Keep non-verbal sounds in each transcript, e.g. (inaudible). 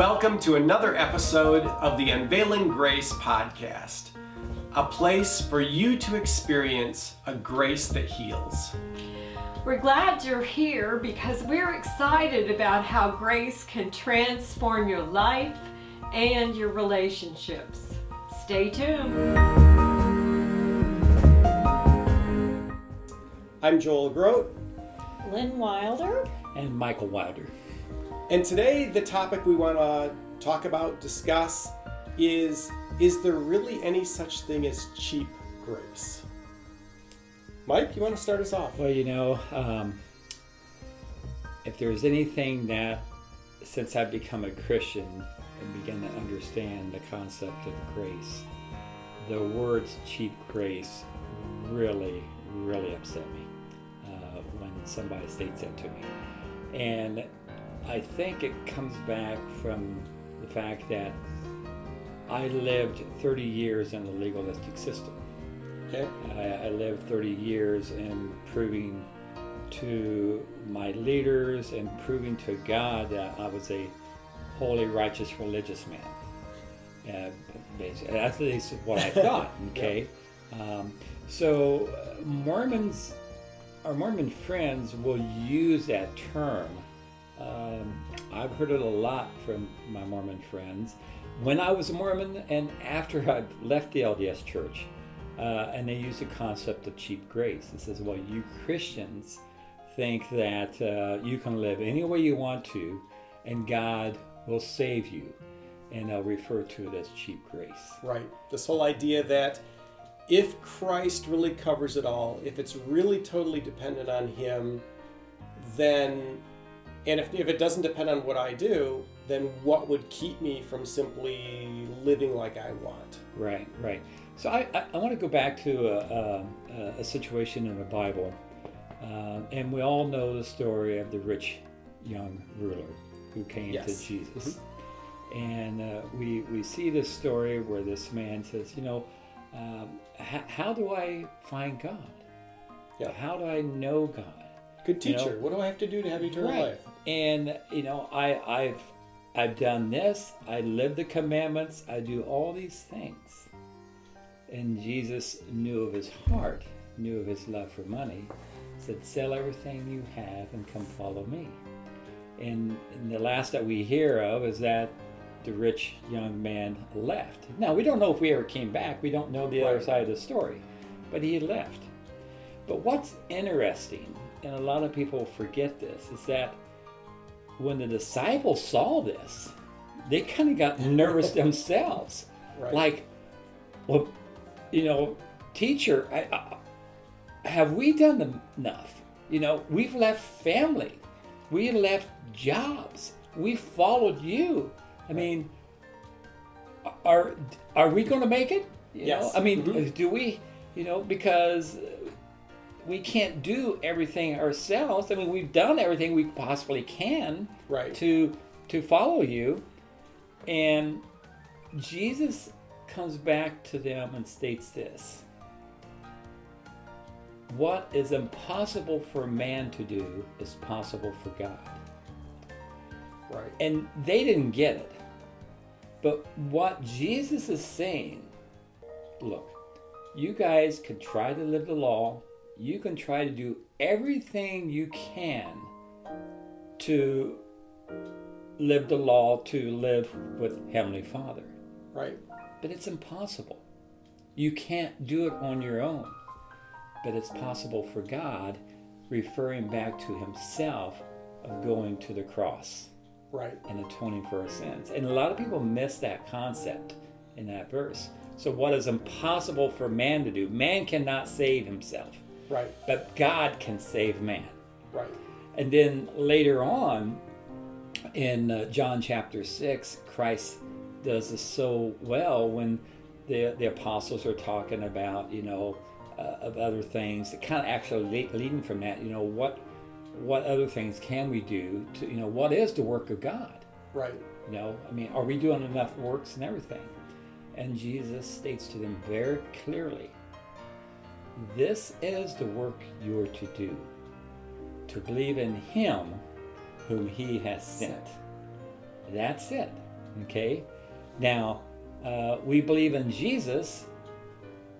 Welcome to another episode of the Unveiling Grace podcast, a place for you to experience a grace that heals. We're glad you're here because we're excited about how grace can transform your life and your relationships. Stay tuned. I'm Joel Groat, Lynn Wilder. and Michael Wilder. And today the topic we want to talk about, discuss, is Is there really any such thing as cheap grace? Mike, you want to start us off? Well, you know, um, if there's anything that, since I've become a Christian and begun to understand the concept of grace, the words cheap grace really, really upset me uh, when somebody states that to me. And I think it comes back from the fact that I lived 30 years in the legalistic system. Okay. I, I lived 30 years in proving to my leaders and proving to God that I was a holy, righteous, religious man. Uh, basically, that's at least what I (laughs) thought. Okay, um, so uh, Mormons, our Mormon friends will use that term. Um, I've heard it a lot from my Mormon friends when I was a Mormon and after I left the LDS Church. Uh, and they use the concept of cheap grace. It says, well, you Christians think that uh, you can live any way you want to, and God will save you. And they'll refer to it as cheap grace. Right. This whole idea that if Christ really covers it all, if it's really totally dependent on Him, then, and if, if it doesn't depend on what I do, then what would keep me from simply living like I want? Right, right. So I, I, I want to go back to a, a, a situation in the Bible. Uh, and we all know the story of the rich young ruler who came Yes. to Jesus. And uh, we, we see this story where this man says, You know, um, h- how do I find God? Yeah. How do I know God? Good You know- teacher. what do I have to do to have eternal Right. life? And you know, I, I've I've done this. I live the commandments. I do all these things. And Jesus knew of his heart, knew of his love for money. Said, "Sell everything you have and come follow me." And, and the last that we hear of is that the rich young man left. Now we don't know if we ever came back. We don't know the other side of the story, but he left. But what's interesting, and a lot of people forget this, is that when the disciples saw this, they kind of got (laughs) nervous themselves. Right. Like, well, you know, teacher, I, I, have we done enough? You know, we've left family, we left jobs, we followed you. I mean, are are we going to make it? You Yes. know, I mean, Mhm. do we? You know, because we can't do everything ourselves. I mean, we've done everything we possibly can Right. to to follow you, and Jesus comes back to them and states this: What is impossible for man to do is possible for God. Right. And they didn't get it. But what Jesus is saying, look, you guys can try to live the law, you can try to do everything you can to live the law, to live with Heavenly Father. Right. But it's impossible. You can't do it on your own. But it's possible for God, referring back to Himself, of going to the cross Right. and atoning for our sins. And a lot of people miss that concept in that verse. So, what is impossible for man to do? Man cannot save himself, Right. but God can save man. Right. And then later on in uh, John chapter 6, Christ does this so well when the, the apostles are talking about, you know, uh, of other things kind of actually leading from that, you know, what what other things can we do to, you know, what is the work of God? Right. You know, I mean, are we doing enough works and everything? And Jesus states to them very clearly this is the work you're to do to believe in Him whom He has sent. That's it. Okay? Now, uh, we believe in Jesus.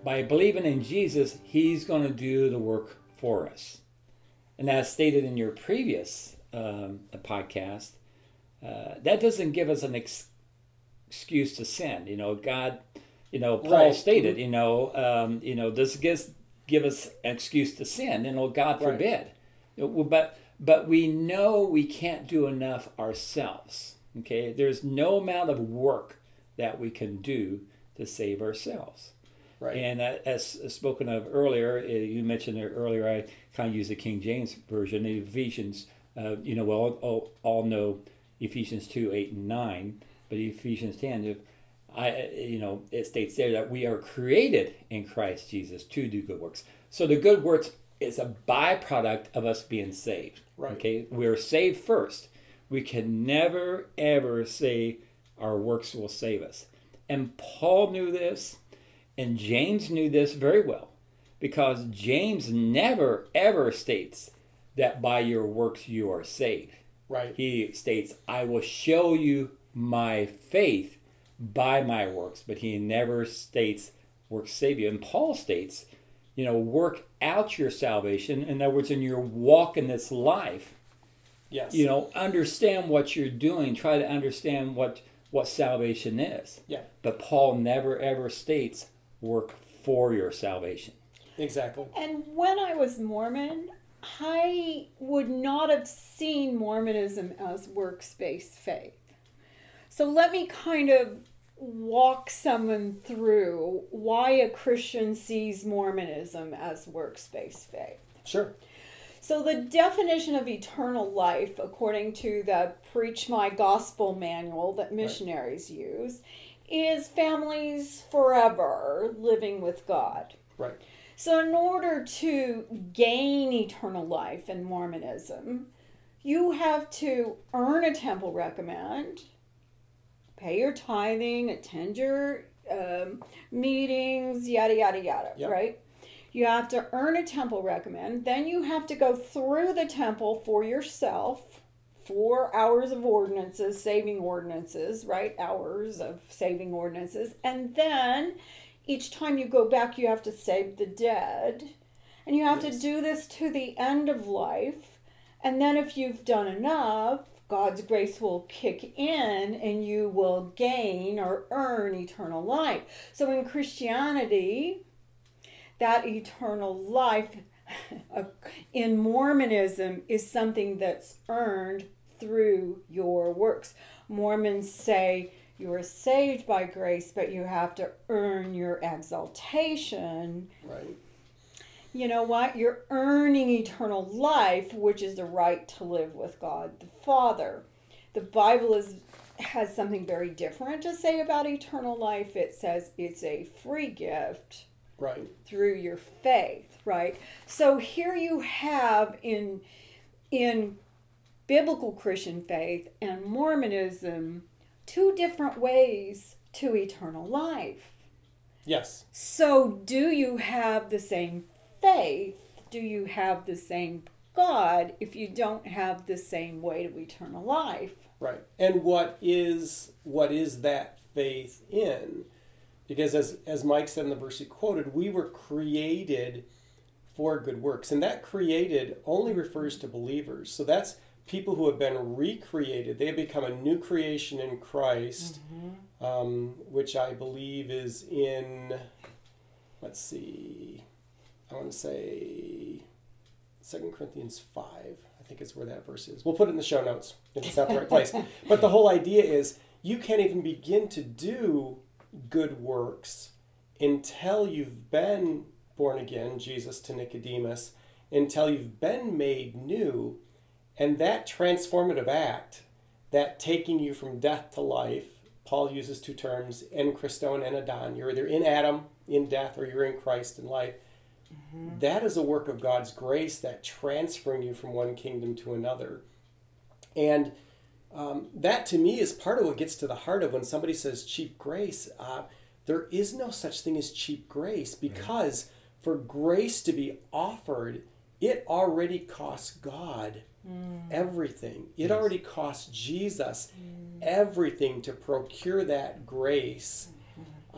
By believing in Jesus, He's going to do the work for us. And as stated in your previous um, podcast, uh, that doesn't give us an ex- excuse to sin. You know, God, you know, Paul Right. stated, you know, um, you know, this gives give us an excuse to sin. and know, God forbid. Know, But but we know we can't do enough ourselves. Okay, there's no amount of work that we can do to save ourselves. Right. And uh, as spoken of earlier, uh, you mentioned it earlier. I kind of use the King James version. The Ephesians, uh, you know, well, all, all know Ephesians two, eight, and nine, but Ephesians ten, if I, you know, it states there that we are created in Christ Jesus to do good works. So the good works is a byproduct of us being saved. Right. Okay, we're saved first. We can never ever say our works will save us. And Paul knew this, and James knew this very well, because James never ever states that by your works you are saved. right. He states, I will show you my faith by my works, but he never states works save you. And Paul states, you know, work out your salvation. In other words, in your walk in this life, yes. you know, understand what you're doing, try to understand what what salvation is. Yeah. But Paul never ever states work for your salvation. Exactly. And when I was Mormon, I would not have seen Mormonism as works-based faith. So let me kind of walk someone through why a Christian sees Mormonism as works-based faith. Sure. So, the definition of eternal life, according to the Preach My Gospel manual that missionaries use, is families forever living with God. Right. So, in order to gain eternal life in Mormonism, you have to earn a temple recommend, pay your tithing, attend your um, meetings, yada, yada, yada, Yep. right? You have to earn a temple recommend. Then you have to go through the temple for yourself. Four hours of ordinances, saving ordinances, right? Hours of saving ordinances. And then each time you go back, you have to save the dead. And you have Yes. to do this to the end of life. And then if you've done enough, God's grace will kick in and you will gain or earn eternal life. So in Christianity, that eternal life (laughs) in Mormonism is something that's earned through your works. Mormons say you are saved by grace, but you have to earn your exaltation. Right. You know what? You're earning eternal life, which is the right to live with God the Father. The Bible is has something very different to say about eternal life. It says it's a free gift Right. through your faith, right? So here you have in in biblical Christian faith and Mormonism two different ways to eternal life. Yes. So do you have the same faith? Do you have the same God if you don't have the same way to eternal life? Right. And what is what is that faith in? Because as as Mike said in the verse he quoted, we were created for good works. And that created only refers to believers. So that's people who have been recreated. They have become a new creation in Christ, um, which I believe is in, let's see, I want to say Second Corinthians 5. I think is where that verse is. We'll put it in the show notes if it's not the right (laughs) place. But the whole idea is you can't even begin to do good works until you've been born again, Jesus to Nicodemus, until you've been made new. And that transformative act, that taking you from death to life, Paul uses two terms, en Christo and en Adam. You're either in Adam, in death, or you're in Christ in life. That is a work of God's grace that transferring you from one kingdom to another. And um, that to me is part of what gets to the heart of when somebody says cheap grace. Uh, there is no such thing as cheap grace because for grace to be offered, it already costs God everything. It Yes. already costs Jesus everything to procure that grace.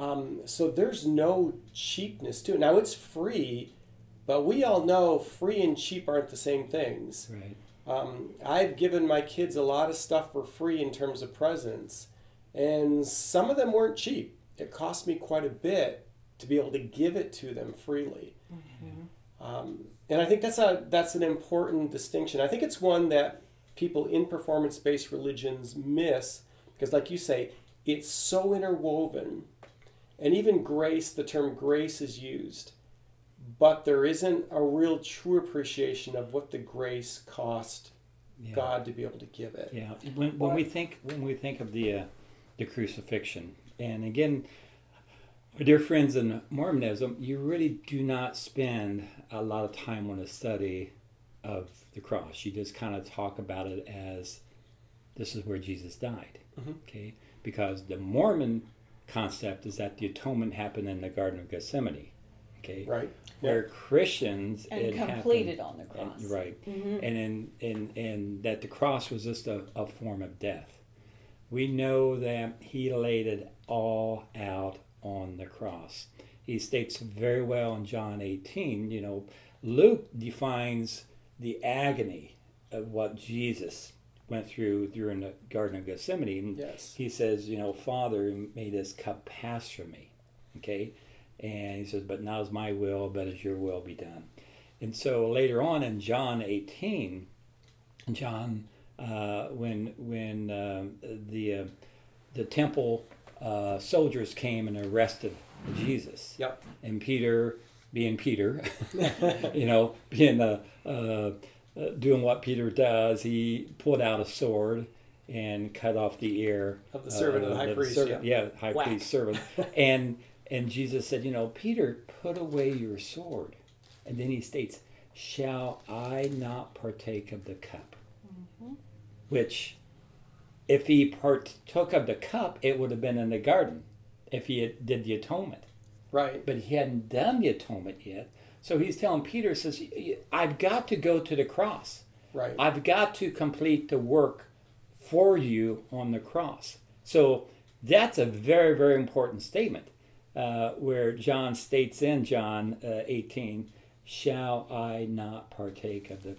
Um, so there's no cheapness to it. Now it's free, but we all know free and cheap aren't the same things. Right. Um, I've given my kids a lot of stuff for free in terms of presents, and some of them weren't cheap. It cost me quite a bit to be able to give it to them freely. Um, and I think that's a that's an important distinction. I think it's one that people in performance-based religions miss because, like you say, it's so interwoven. And even grace, the term grace is used, but there isn't a real true appreciation of what the grace cost Yeah. God to be able to give it. Yeah, when, when we think when we think of the uh, the crucifixion, and again, dear friends in Mormonism, you really do not spend a lot of time on a study of the cross. You just kind of talk about it as this is where Jesus died. Mhm. Okay, because the Mormon concept is that the atonement happened in the Garden of Gethsemane. Okay, Right. where Christians And it completed happened- on the and- cross. right Mhm. and in, in, in that the cross was just a, a form of death. We know that he laid it all out on the cross. He states very well in John 18, you know, Luke defines the agony of what Jesus went through during the Garden of Gethsemane. And Yes. he says, you know, Father, may this cup pass from me. Okay? And he says, but not as my will, but as your will be done. And so later on in John 18, John, uh, when when um the uh, the temple uh, soldiers came and arrested Jesus, Yep. and Peter, being Peter, (laughs) you know, being a uh, uh, Uh, doing what Peter does, he pulled out a sword and cut off the ear Of the servant of the uh, high priest, servant- yeah, high Whack. priest servant, (laughs) and and Jesus said, you know, Peter, put away your sword, and then he states, "Shall I not partake of the cup?" Mm-hmm. Which, if he partook of the cup, it would have been in the garden, if he had, did the atonement Right. but he hadn't done the atonement yet. So he's telling Peter, says, I've got to go to the cross. Right. I've got to complete the work for you on the cross. So that's a very, very important statement uh, where John states in John uh, 18, Shall I not partake of the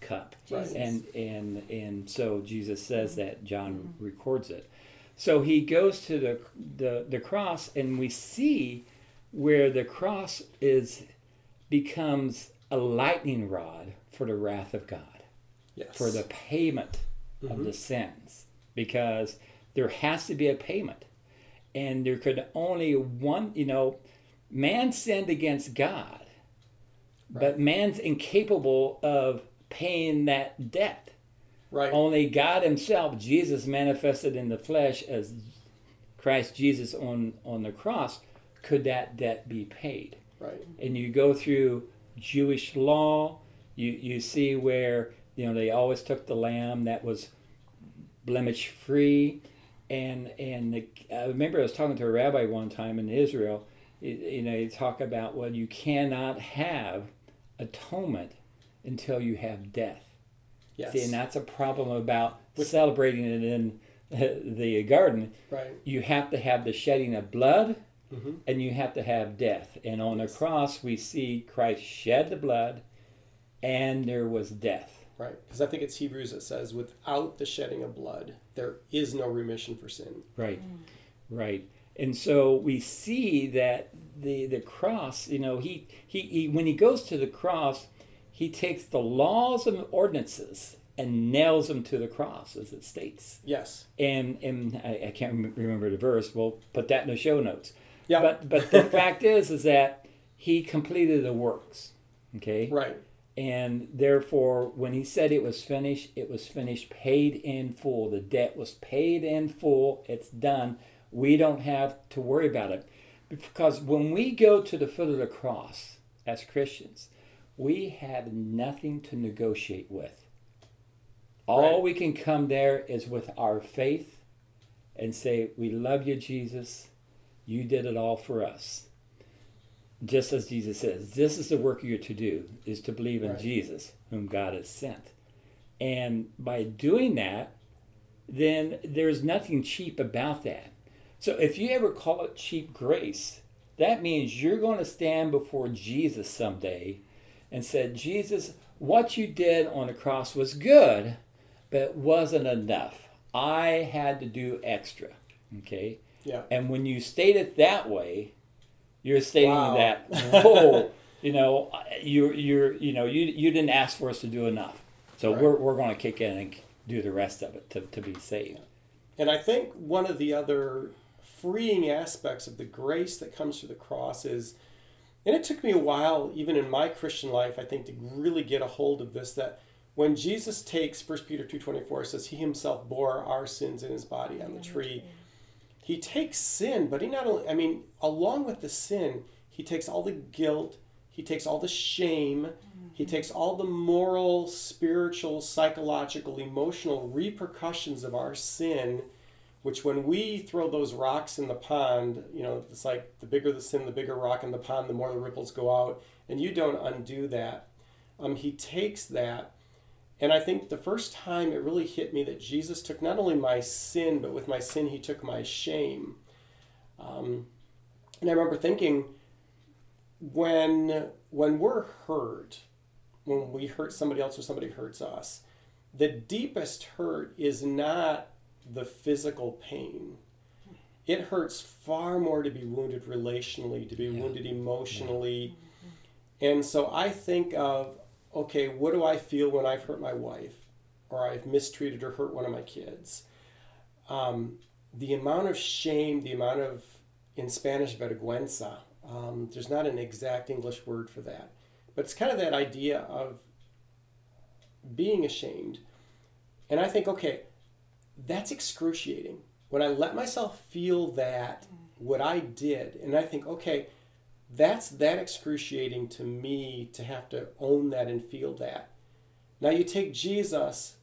cup? Jesus. And, and, and so Jesus says that, John records it. So he goes to the, the, the cross, and we see where the cross is becomes a lightning rod for the wrath of God. Yes. for the payment of mm-hmm. the sins. Because there has to be a payment. And there could only one you know man sinned against god but man's incapable of paying that debt. Right. only god himself jesus manifested in the flesh as christ jesus on on the cross could that debt be paid Right. and you go through Jewish law, you you see where you know they always took the lamb that was blemish free, and and the, I remember I was talking to a rabbi one time in Israel. You, you know, you talk about well, you cannot have atonement until you have death. Yes. See, and that's a problem about celebrating it in (laughs) the garden. right. You have to have the shedding of blood Mhm. and you have to have death. And on the cross, we see Christ shed the blood, and there was death. Right. Because I think it's Hebrews that says, without the shedding of blood, there is no remission for sin. Right, right. And so we see that the the cross. You know, he, he he when he goes to the cross, he takes the laws and ordinances and nails them to the cross, as it states. Yes. And and I, I can't remember the verse. We'll put that in the show notes. Yeah. But but the fact is, is that he completed the works. Okay. Right. And therefore, when he said it was finished, it was finished, paid in full. The debt was paid in full. It's done. We don't have to worry about it. Because when we go to the foot of the cross as Christians, we have nothing to negotiate with. All Right. we can come there is with our faith and say, We love you, Jesus. You did it all for us. just as Jesus says, this is the work you're to do, is to believe in Right. Jesus, whom God has sent. And by doing that, then there's nothing cheap about that. So if you ever call it cheap grace, that means you're going to stand before Jesus someday and said, Jesus, what you did on the cross was good, but it wasn't enough. I had to do extra. Okay? Yeah. And when you state it that way, you're stating Wow. that, whoa, (laughs) oh, you know, you're, you're, you know, you, you didn't ask for us to do enough. So Right. we're, we're going to kick in and do the rest of it to, to be saved. And I think one of the other freeing aspects of the grace that comes through the cross is, and it took me a while, even in my Christian life, I think, to really get a hold of this. That when Jesus takes 1 Peter two twenty four says he himself bore our sins in his body on the tree, he takes sin, but he not only, I mean, along with the sin, he takes all the guilt, he takes all the shame, he takes all the moral, spiritual, psychological, emotional repercussions of our sin, which when we throw those rocks in the pond, you know, it's like the bigger the sin, the bigger rock in the pond, the more the ripples go out, and you don't undo that. Um, he takes that and I think the first time it really hit me that Jesus took not only my sin, but with my sin, he took my shame. Um, and I remember thinking, when when we're hurt, when we hurt somebody else or somebody hurts us, the deepest hurt is not the physical pain. It hurts far more to be wounded relationally, to be Yeah. wounded emotionally. And so I think of, okay, what do I feel when I've hurt my wife or I've mistreated or hurt one of my kids? Um, the amount of shame, the amount of, in Spanish, vergüenza, um, there's not an exact English word for that, but it's kind of that idea of being ashamed. And I think, okay, that's excruciating. When I let myself feel that, what I did, and I think, okay, that's that excruciating to me to have to own that and feel that. Now you take Jesus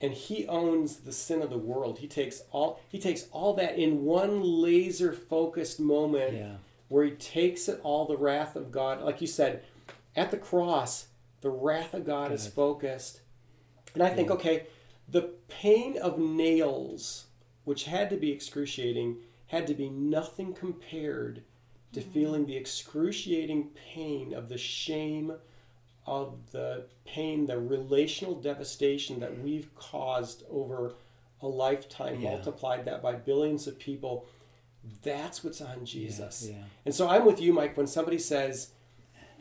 and he owns the sin of the world. He takes all he takes all that in one laser focused moment Yeah. where he takes it all the wrath of God. Like you said, at the cross, the wrath of God is focused. And I think, okay, the pain of nails, which had to be excruciating, had to be nothing compared to feeling the excruciating pain of the shame of the pain, the relational devastation that we've caused over a lifetime, Yeah. multiplied that by billions of people. That's what's on Jesus. yeah. And so I'm with you, Mike, when somebody says,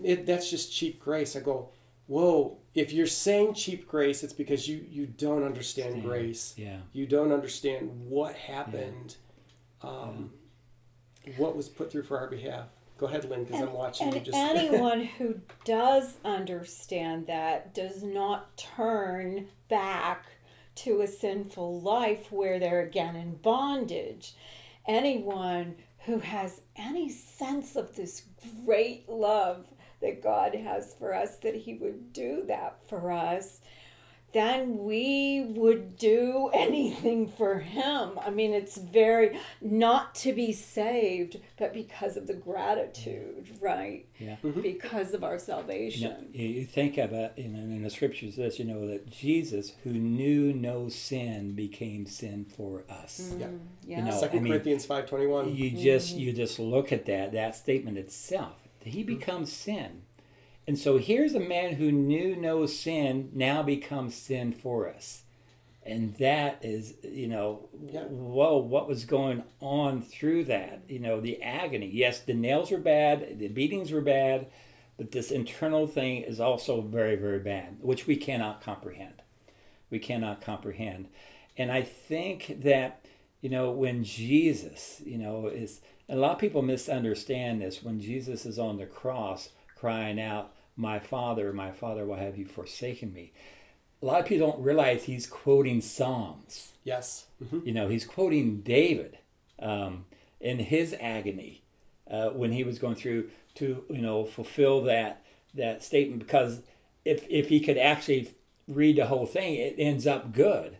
it, that's just cheap grace. I go, whoa, if you're saying cheap grace, it's because you, you don't understand Understand. grace. Yeah. You don't understand what happened, um, what was put through for our behalf. Go ahead, Lynn, because I'm watching you and just. (laughs) anyone who does understand that does not turn back to a sinful life where they're again in bondage. Anyone who has any sense of this great love that God has for us, that He would do that for us, then we would do (laughs) anything for him. I mean, it's very not to be saved, but because of the gratitude, right? Yeah. Mm-hmm. Because of our You, salvation. know, you you think about, you know, in the scriptures, says, you know, that Jesus, who knew no sin, became sin for us. Mm, yeah. Yeah. You know, Second I mean, Corinthians five twenty one. You just mm-hmm. you just look at that that statement itself. He mm-hmm. becomes sin. And so here's a man who knew no sin now becomes sin for us. And that is, you know, Yeah. whoa, what was going on through that? You know, the agony. Yes, the nails were bad, the beatings were bad, but this internal thing is also very, very bad, which we cannot comprehend. We cannot comprehend. And I think that, you know, when Jesus, you know, is, a lot of people misunderstand this. When Jesus is on the cross crying out, My Father, my Father, why have you forsaken me? A lot of people don't realize he's quoting Psalms. Yes. Mhm. You know, he's quoting David um, in his agony uh, when he was going through to, you know, fulfill that that statement. Because if if he could actually read the whole thing, it ends up good.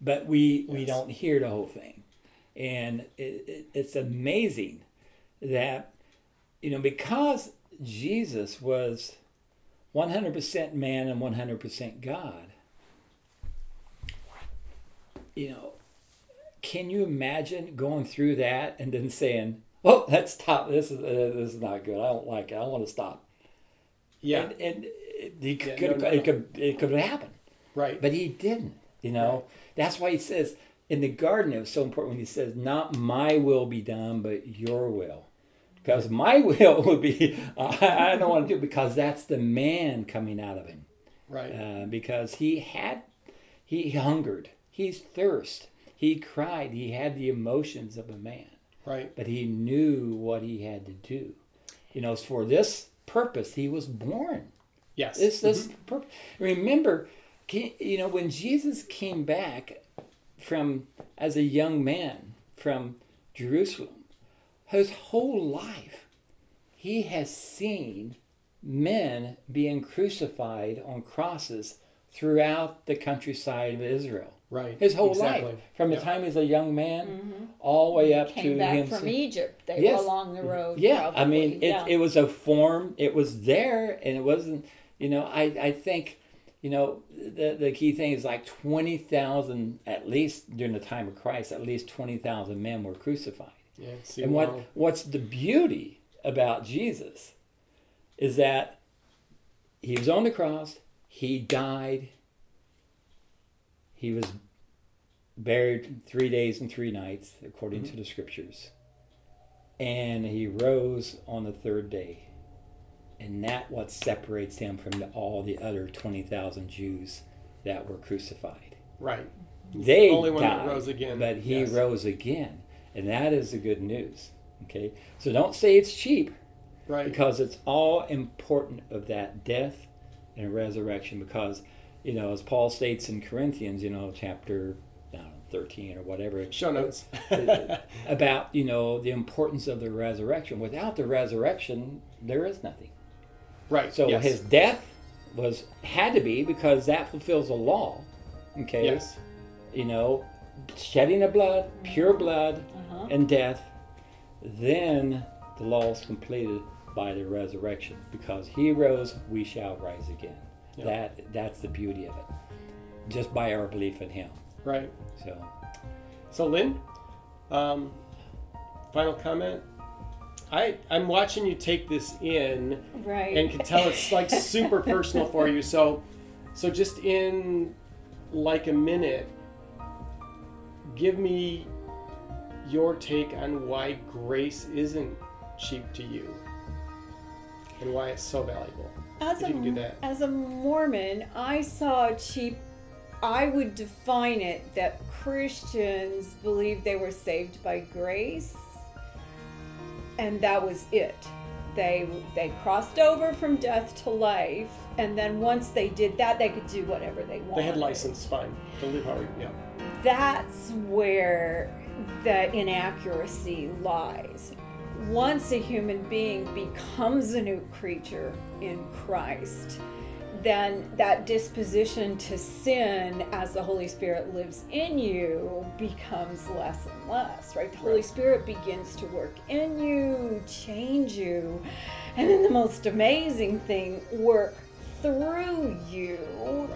But we we don't hear the whole thing, and it, it, it's amazing that you know, because Jesus was 100% man and 100% God, you know, can you imagine going through that and then saying, "Oh, let's stop. This is uh, this is not good. I don't like it. I want to stop." Yeah. And, and it, it Yeah, could, no, no, it no. could it could happen, right. but he didn't. You know, Right. that's why he says in the garden it was so important when he says, "Not my will be done, but your will." Because my (laughs) will would be, I, I don't want to do it because that's the man coming out of him. Right. uh, because he had he hungered. He's thirst he cried. He had the emotions of a man. Right. but he knew what he had to do. You know for this purpose he was born. Yes. this this purpose remember you know when jesus came back from as a young man from jerusalem his whole life he has seen men being crucified on crosses throughout the countryside of Israel. Right. His whole Exactly. life, from the Yeah. time he's a young man, mm-hmm. all the way up Came to back him. from see- Egypt. They Yes. were along the road. yeah, I mean, it, Yeah. it was a form. It was there, and it wasn't. You know, I I think, you know, the the key thing is like twenty thousand at least during the time of Christ. At least twenty thousand men were crucified. Yeah. And what what's the beauty about Jesus is that he was on the cross, he died, he was buried three days and three nights, according to mm-hmm. the scriptures, and he rose on the third day. And that what separates him from the, all the other twenty thousand Jews that were crucified. Right. They only one that rose again. but he Yes. rose again, and that is the good news. Okay, so don't say it's cheap Right. because it's all important of that death and resurrection. Because you know, as Paul states in Corinthians, you know, chapter know, thirteen or whatever, Show notes. (laughs) about you know the importance of the resurrection. Without the resurrection, there is nothing. right. So yes. his death was had to be because that fulfills the law. Okay, Yes. you know, shedding of blood, pure blood, Uh-huh. and death, then the law is completed by the resurrection. Because he rose, we shall rise again. Yeah. That that's the beauty of it. Just by our belief in him. Right. So So Lynn, um, final comment. I I'm watching you take this in right. and can tell it's like super personal for you. So so just in like a minute, give me your take on why grace isn't cheap to you and why it's so valuable. As If a, you can do that. as a Mormon, I saw cheap. I would define it that Christians believed they were saved by grace, and that was it. They they crossed over from death to life, and then once they did that, they could do whatever they wanted. They had license, fine. Live how yeah. that's where the inaccuracy lies. Once a human being becomes a new creature in Christ, then that disposition to sin as the Holy Spirit lives in you becomes less and less, right? The Holy Right. Spirit begins to work in you, change you, and then the most amazing thing, work through you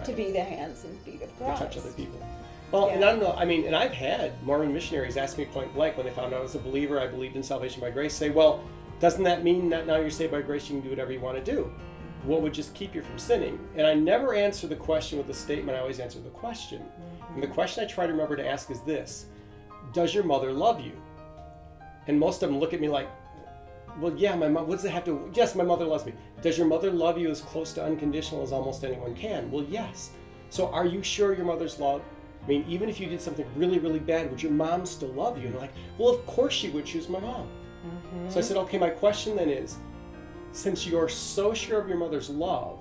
to be the hands and feet of to Christ. touch other people. Well, and I don't know. I mean, and I've had Mormon missionaries ask me point blank when they found out I was a believer, I believed in salvation by grace, say, "Well, doesn't that mean that now you're saved by grace, you can do whatever you want to do? What would just keep you from sinning?" And I never answer the question with a statement. I always answer the question. Mm-hmm. And the question I try to remember to ask is this: Does your mother love you? And most of them look at me like, well, yeah, my mom. What does it have to? Yes, my mother loves me. Does your mother love you as close to unconditional as almost anyone can? Well, yes. So, are you sure your mother's love? I mean, even if you did something really, really bad, would your mom still love you? And like, well, of course she would choose my mom. So I said, okay, my question then is, since you're so sure of your mother's love,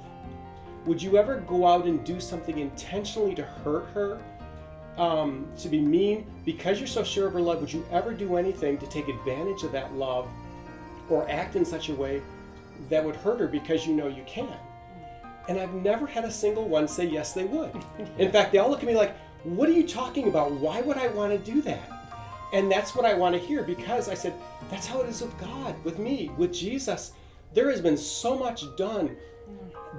would you ever go out and do something intentionally to hurt her? Um, to be mean because you're so sure of her love, would you ever do anything to take advantage of that love or act in such a way that would hurt her because you know you can? And I've never had a single one say yes, they would. (laughs) In fact, they all look at me like, what are you talking about? Why would I want to do that? and that's what I want to hear because I said, that's how it is with God, with me, with Jesus. There has been so much done.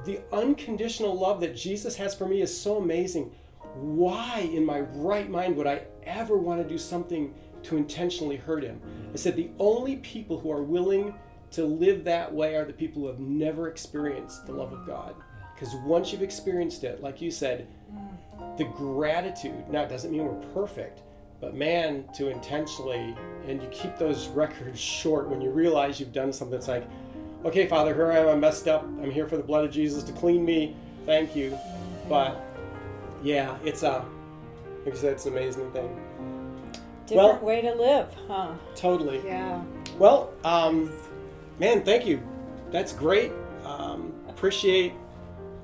The unconditional love that Jesus has for me is so amazing. Why, in my right mind, would I ever want to do something to intentionally hurt him? I said, the only people who are willing to live that way are the people who have never experienced the love of God. Because once you've experienced it, like you said, the gratitude, now it doesn't mean we're perfect, but man, to intentionally, and you keep those (laughs) records short when you realize you've done something that's like, okay, Father, here I am, I'm messed up. I'm here for the blood of Jesus to clean me. Thank you. But yeah, it's a, like I said, it's an amazing thing. Different Well- way to live, huh? Totally. Yeah. Well, um, man, thank you. That's great. Um, appreciate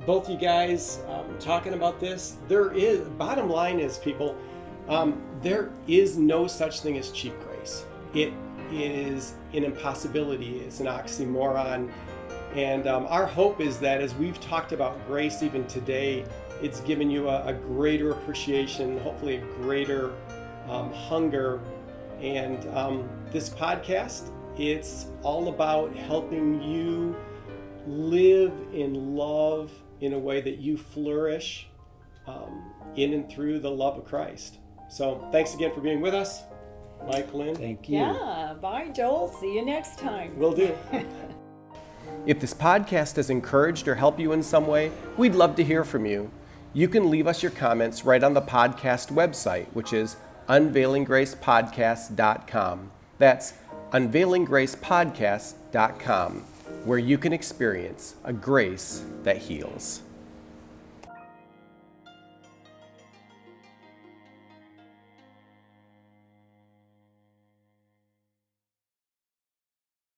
both you guys um, talking about this. There is, bottom line is, people, um, there is no such thing as cheap grace. It is an impossibility, it's an oxymoron. And um, our hope is that as we've talked about grace even today, it's given you a, a greater appreciation, hopefully a greater um, hunger. And um, this podcast, it's all about helping you live in love in a way that you flourish um, in and through the love of Christ. So thanks again for being with us, Mike Lynn. Thank you. Yeah. Bye, Joel. See you next time. We'll do. (laughs) if this podcast has encouraged or helped you in some way, we'd love to hear from you. You can leave us your comments right on the podcast website, which is unveilinggracepodcast.com. That's unveilinggracepodcast.com, where you can experience a grace that heals.